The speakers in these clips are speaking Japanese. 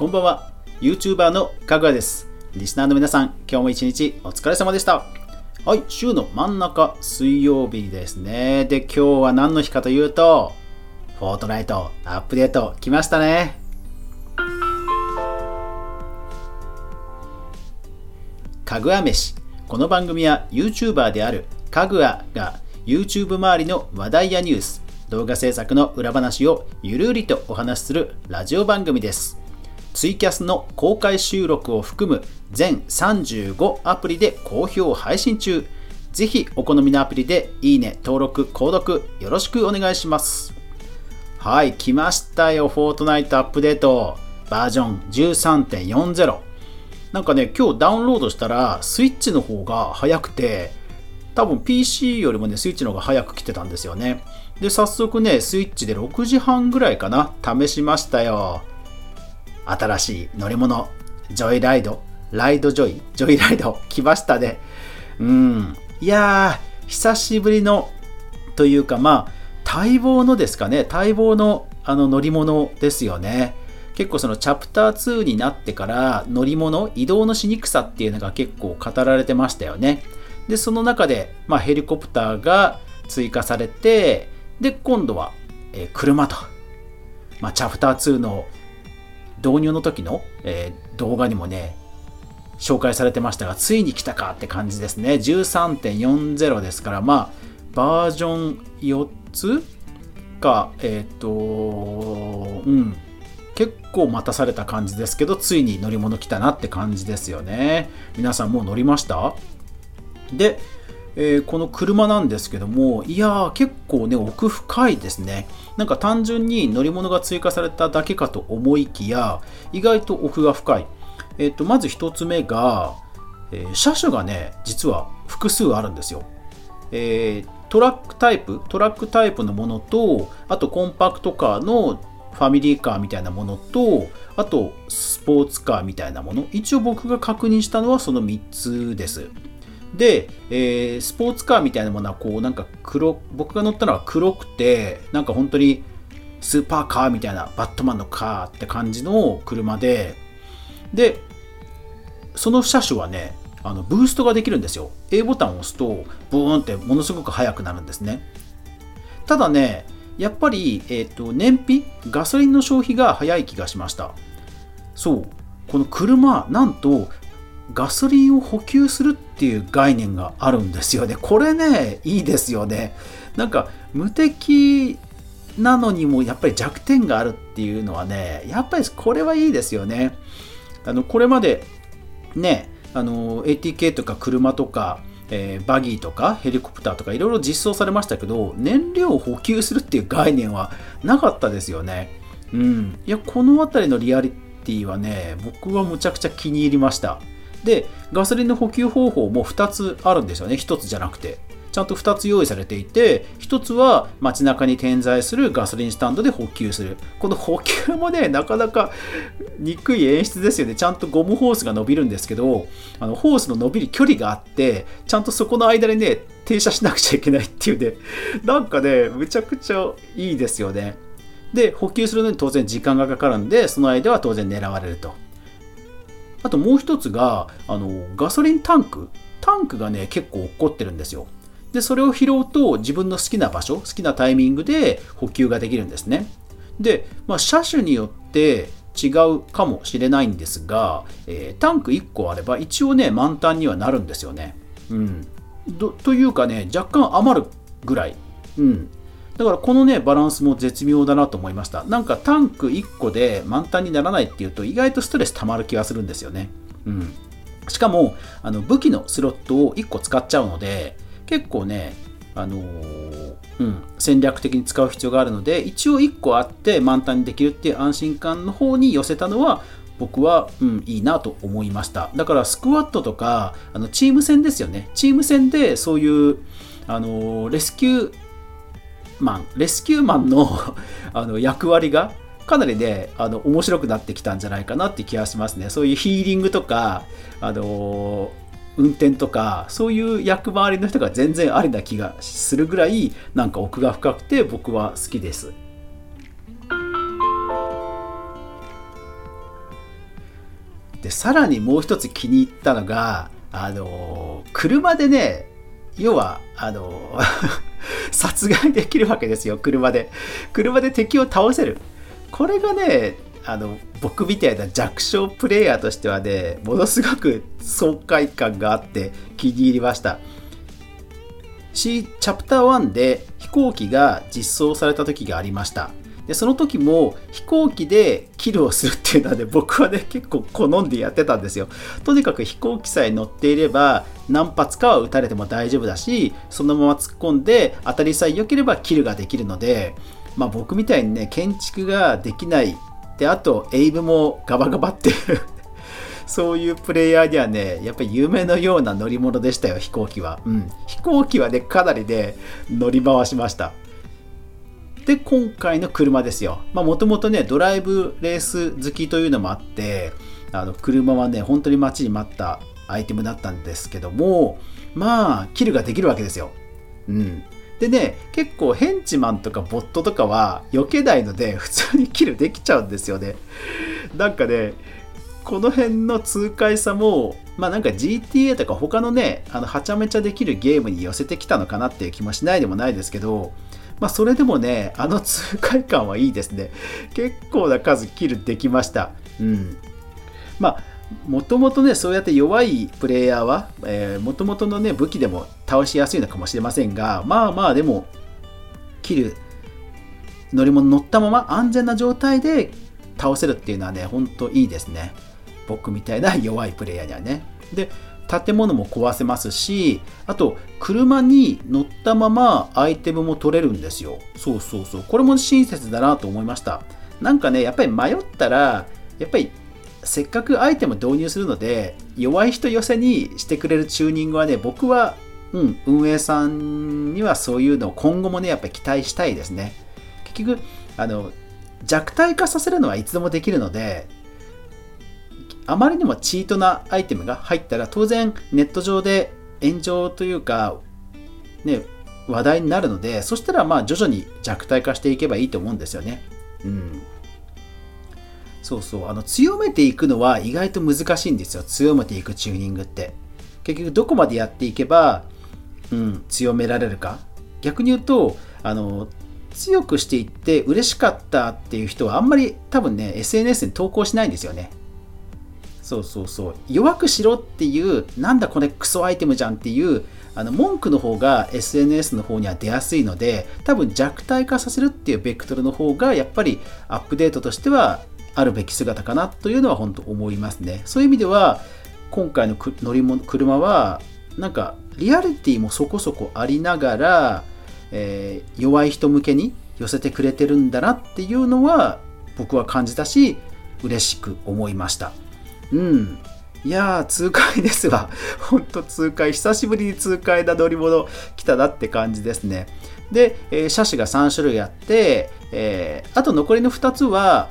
こんばんは。YouTuber のかぐわです。リスナーの皆さん今日も一日お疲れ様でした。はい週の真ん中水曜日ですね。で今日は何の日かというとフォートナイトアップデート来ましたね。かぐわ飯。この番組は YouTuber であるかぐわが YouTube 周りの話題やニュース動画制作の裏話をゆるりとお話しするラジオ番組です。ツイキャスの公開収録を含む全35アプリで好評配信中。ぜひお好みのアプリでいいね、登録、購読よろしくお願いします。はい来ましたよ。フォートナイトアップデート。バージョン13.40なんかね今日ダウンロードしたらスイッチの方が早くて多分 PC よりもねスイッチの方が早く来てたんですよね。で早速ねスイッチで6時半ぐらいかな。試しましたよ。新しい乗り物ジョイライドライドジョイジョイライド来ましたね。うん。いやー久しぶりのというかまあ待望のですかね。待望のあの乗り物ですよね。結構そのチャプター2になってから乗り物移動のしにくさっていうのが結構語られてましたよね。でその中で、まあ、ヘリコプターが追加されてで今度は、えー、車と、まあ、チャプター2の導入の時の、えー、動画にもね紹介されてましたがついに来たかって感じですね。13.40ですからまあバージョン4つ？かえっ、ー、とうん。結構待たされた感じですけどついに乗り物来たなって感じですよね。皆さんもう乗りました？で、えー、この車なんですけどもいやー結構ね奥深いですね。なんか単純に乗り物が追加されただけかと思いきや意外と奥が深い、えーと、まず1つ目が、えー、車種がね実は複数あるんですよ、えー、トラックタイプトラックタイプのものとあとコンパクトカーのファミリーカーみたいなものとあとスポーツカーみたいなもの。一応僕が確認したのはその3つです。で、えー、スポーツカーみたいなものはこうなんか黒僕が乗ったのは黒くてなんか本当にスーパーカーみたいなバットマンのカーって感じの車ででその車種はねあのブーストができるんですよ。A ボタンを押すとブーンってものすごく速くなるんですね。ただねやっぱり、えーと燃費ガソリンの消費が早い気がしました。そう。この車なんとガソリンを補給するっていう概念があるんですよね。これね、いいですよね。なんか無敵なのにもやっぱり弱点があるっていうのはね、やっぱりこれはいいですよね。あのこれまでね、あの ATK とか車とか、えー、バギーとかヘリコプターとかいろいろ実装されましたけど、燃料を補給するっていう概念はなかったですよね。うん。いや、この辺りのリアリティはね、僕はむちゃくちゃ気に入りました。で、ガソリンの補給方法も2つあるんですよね。1つじゃなくて。ちゃんと2つ用意されていて、1つは街中に点在するガソリンスタンドで補給する。この補給もね、なかなか憎い演出ですよね。ちゃんとゴムホースが伸びるんですけど、あのホースの伸びる距離があって、ちゃんとそこの間にね、停車しなくちゃいけないっていうね、なんかね、むちゃくちゃいいですよね。で、補給するのに当然時間がかかるんで、その間は当然狙われると。あともう一つが、あの、ガソリンタンク。タンクがね、結構落っこってるんですよ。で、それを拾うと自分の好きな場所、好きなタイミングで補給ができるんですね。で、まあ、車種によって違うかもしれないんですが、えー、タンク1個あれば一応ね、満タンにはなるんですよね。うん。というかね、若干余るぐらい。うん。だからこのね、バランスも絶妙だなと思いました。なんかタンク1個で満タンにならないっていうと意外とストレス溜まる気がするんですよね。うん。しかも、あの武器のスロットを1個使っちゃうので、結構ね、あのー、うん、戦略的に使う必要があるので、一応1個あって満タンにできるっていう安心感の方に寄せたのは、僕は、うん、いいなと思いました。だからスクワットとか、あのチーム戦ですよね。チーム戦でそういう、あのー、レスキューマン、レスキューマンの あの役割がかなりね、あの面白くなってきたんじゃないかなって気がしますね。そういうヒーリングとか、あの運転とか、そういう役回りの人が全然ありな気がするぐらい、なんか奥が深くて僕は好きです。でさらにもう一つ気に入ったのがあの車でね要はあの 殺害できるわけですよ車で。車で敵を倒せる。これがねあの僕みたいな弱小プレイヤーとしてはねものすごく爽快感があって気に入りました。C チャプター1で飛行機が実装された時がありました。でその時も飛行機でキルをするっていうのはね 僕はね結構好んでやってたんですよとにかく飛行機さえ乗っていれば何発かは撃たれても大丈夫だしそのまま突っ込んで当たりさえ良ければキルができるのでまあ僕みたいにね建築ができないであとエイブもガバガバっていう そういうプレイヤーにはね、やっぱり夢のような乗り物でしたよ、飛行機は。うん。飛行機はね、かなりね、乗り回しました。で、今回の車ですよ。まあ、もともとね、ドライブレース好きというのもあって、あの、車はね、本当に待ちに待ったアイテムだったんですけども、まあ、キルができるわけですよ。うん。でね、結構ヘンチマンとかボットとかは避けないので、普通にキルできちゃうんですよね。なんかね、この辺の痛快さも、まあなんか GTA とか他のね、あのはちゃめちゃできるゲームに寄せてきたのかなっていう気もしないでもないですけど、まあそれでもね、あの痛快感はいいですね。結構な数キルできました。うん。まあもともとね、そうやって弱いプレイヤーは、えー、もともとのね、武器でも倒しやすいのかもしれませんが、まあまあでも、キル、乗り物乗ったまま安全な状態で倒せるっていうのはね、ほんといいですね。僕みたいな弱いプレイヤーにはね。で、建物も壊せますし、あと、車に乗ったままアイテムも取れるんですよ。そうそうそう。これも親切だなと思いました。なんかね、やっぱり迷ったら、やっぱりせっかくアイテム導入するので、弱い人寄せにしてくれるチューニングはね、僕は、うん、運営さんにはそういうのを今後もね、やっぱり期待したいですね。結局、あの、弱体化させるのはいつでもできるので、あまりにもチートなアイテムが入ったら当然ネット上で炎上というか、ね、話題になるのでそしたらまあ徐々に弱体化していけばいいと思うんですよね。うん、そうそう。あの強めていくのは意外と難しいんですよ。強めていくチューニングって。結局どこまでやっていけば、うん、強められるか。逆に言うとあの強くしていって嬉しかったっていう人はあんまり多分ね SNS に投稿しないんですよね。そうそうそう弱くしろっていうなんだこれクソアイテムじゃんっていうあの文句の方が SNS の方には出やすいので多分弱体化させるっていうベクトルの方がやっぱりアップデートとしてはあるべき姿かなというのは本当思いますねそういう意味では今回の乗り物車はなんかリアリティもそこそこありながら、えー、弱い人向けに寄せてくれてるんだなっていうのは僕は感じたし嬉しく思いました。うん。いやー、痛快ですわ。ほんと痛快。久しぶりに痛快な乗り物来たなって感じですね。で、えー、車種が3種類あって、えー、あと残りの2つは、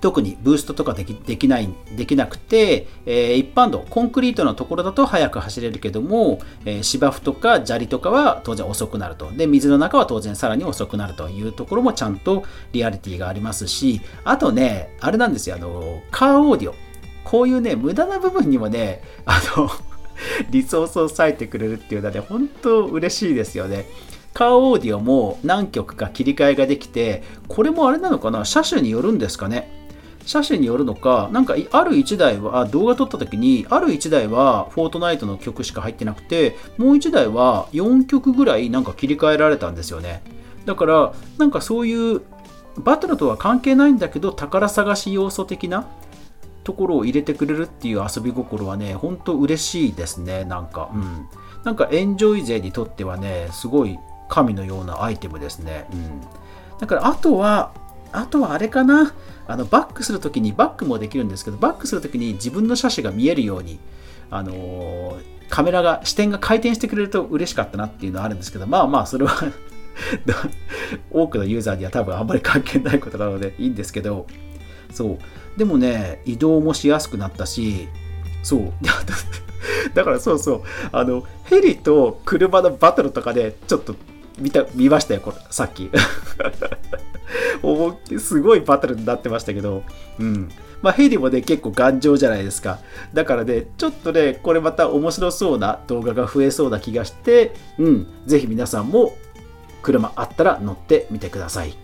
特にブーストとかできできないできなくて、えー、一般道コンクリートのところだと速く走れるけども、えー、芝生とか砂利とかは当然遅くなると。で水の中は当然さらに遅くなるというところもちゃんとリアリティがありますしあとねあれなんですよあのカーオーディオ。こういうね無駄な部分にもねあの リソースを割いてくれるっていうのはね本当嬉しいですよね。カーオーディオも何曲か切り替えができてこれもあれなのかな？車種によるんですかね？車種によるのか、なんかある1台は動画撮った時に、ある1台はフォートナイトの曲しか入ってなくて、もう1台は4曲ぐらいなんか切り替えられたんですよね。だから、なんかそういうバトルとは関係ないんだけど、宝探し要素的なところを入れてくれるっていう遊び心はね、ほんと嬉しいですね、なんか。うん。なんかエンジョイ勢にとってはね、すごい神のようなアイテムですね。うん。だからあとは、あとはあれかな。あのバックするときにバックもできるんですけど、バックするときに自分の車種が見えるように、あのー、カメラが、視点が回転してくれると嬉しかったなっていうのはあるんですけど、まあまあ、それは 多くのユーザーには多分あんまり関係ないことなのでいいんですけど、そう。でもね、移動もしやすくなったし、そう。だからそうそう、あの、ヘリと車のバトルとかでちょっと見た、見ましたよ、これ、さっき。すごいバトルになってましたけど、うん。まあ、ヘリもね、結構頑丈じゃないですか。だからね、ちょっとね、これまた面白そうな動画が増えそうな気がして、うん、ぜひ皆さんも車あったら乗ってみてください。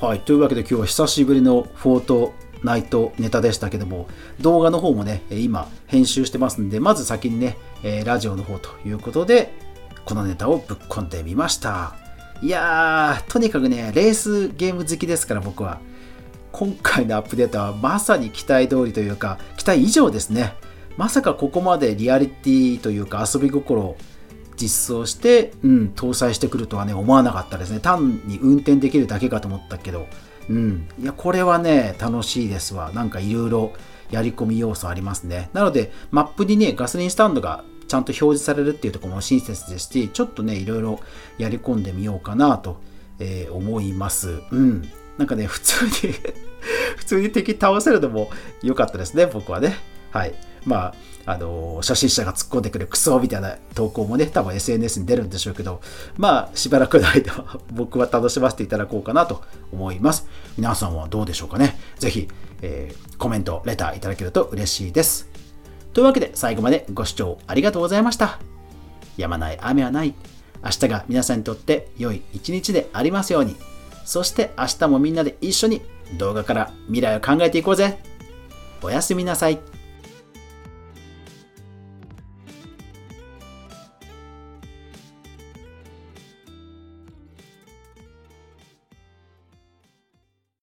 はい、というわけで今日は久しぶりのフォートナイトネタでしたけども、動画の方もね、今編集してますんで、まず先にね、ラジオの方ということで、このネタをぶっ込んでみました。いやー、とにかくね、レースゲーム好きですから僕は。今回のアップデートはまさに期待通りというか、期待以上ですね。まさかここまでリアリティというか遊び心を実装して、うん、搭載してくるとはね、思わなかったですね。単に運転できるだけかと思ったけど、うん。いや、これはね、楽しいですわ。なんかいろいろやり込み要素ありますね。なので、マップにね、ガソリンスタンドがちゃんと表示されるっていうところも親切ですし、ちょっとね、いろいろやり込んでみようかなと、えー、思います。うん。なんかね、普通に 普通に敵倒せるのも良かったですね、僕はね。はい。まあ、あの、初心者が突っ込んでくるクソみたいな投稿もね、多分 SNS に出るんでしょうけど、まあ、しばらくの間 僕は楽しませていただこうかなと思います。皆さんはどうでしょうかね。ぜひ、えー、コメント、レターいただけると嬉しいです。というわけで、最後までご視聴ありがとうございました。やまない雨はない。明日が皆さんにとって良い一日でありますように。そして明日もみんなで一緒に動画から未来を考えていこうぜ。おやすみなさい。